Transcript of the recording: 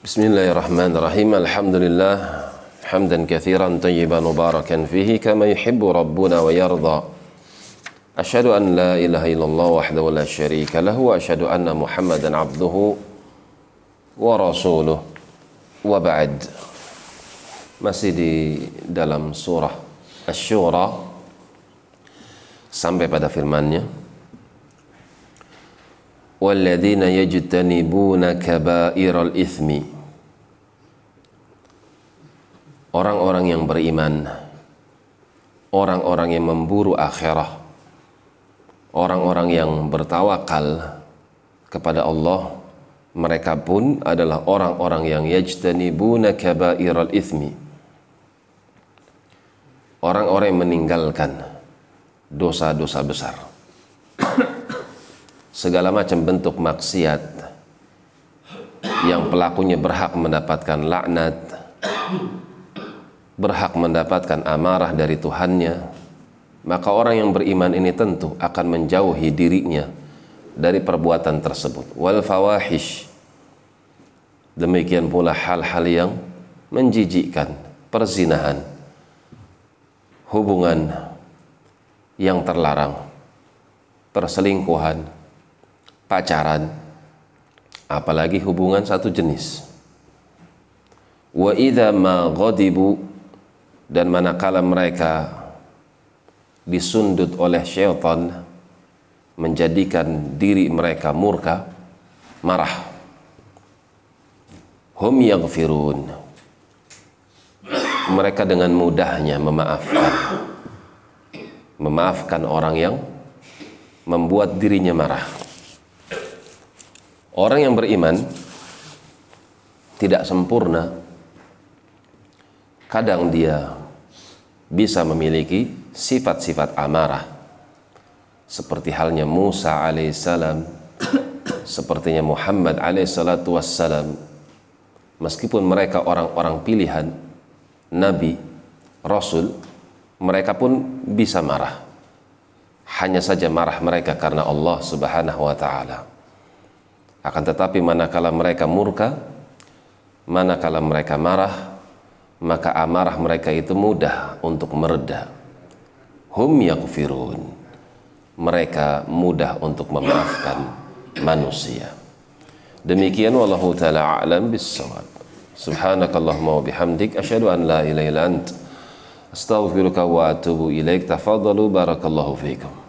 بسم الله الرحمن الرحيم الحمد لله حمدا كثيرا طيبا مباركا فيه كما يحب ربنا ويرضى أشهد أن لا إله إلا الله وحده لا شريك له وأشهد أن محمدا عبده ورسوله وبعد masih di dalam surah Asy-Syura sampai pada firman-Nya. Walladzina yajtanibuna kaba'iral itsmi orang-orang yang beriman. Orang-orang yang memburu akhirah. Orang-orang yang bertawakal kepada Allah. Mereka pun adalah orang-orang yang yajtanibuna kaba'iral itsmi orang-orang yang meninggalkan dosa-dosa besar segala macam bentuk maksiat yang pelakunya berhak mendapatkan laknat berhak mendapatkan amarah dari Tuhannya maka orang yang beriman ini tentu akan menjauhi dirinya dari perbuatan tersebut. Wal fawahish. Demikian pula hal-hal yang menjijikkan perzinahan hubungan yang terlarang, perselingkuhan, pacaran, apalagi hubungan satu jenis. Wa idza ma ghadibu dan manakala mereka disundut oleh syaitan menjadikan diri mereka murka, marah. Hum yaghfirun mereka dengan mudahnya memaafkan memaafkan orang yang membuat dirinya marah orang yang beriman tidak sempurna kadang dia bisa memiliki sifat-sifat amarah seperti halnya Musa alaihissalam sepertinya Muhammad alaihissalatu meskipun mereka orang-orang pilihan nabi, rasul, mereka pun bisa marah. Hanya saja marah mereka karena Allah Subhanahu wa taala. Akan tetapi manakala mereka murka, manakala mereka marah, maka amarah mereka itu mudah untuk mereda. Hum yakfirun. Mereka mudah untuk memaafkan manusia. Demikian wallahu taala alam bissawab. Subhanakallahumma wa bihamdik asyhadu an la ilaha illa ant astaghfiruka wa atubu ilaik. Tafadhalu barakallahu fiikum.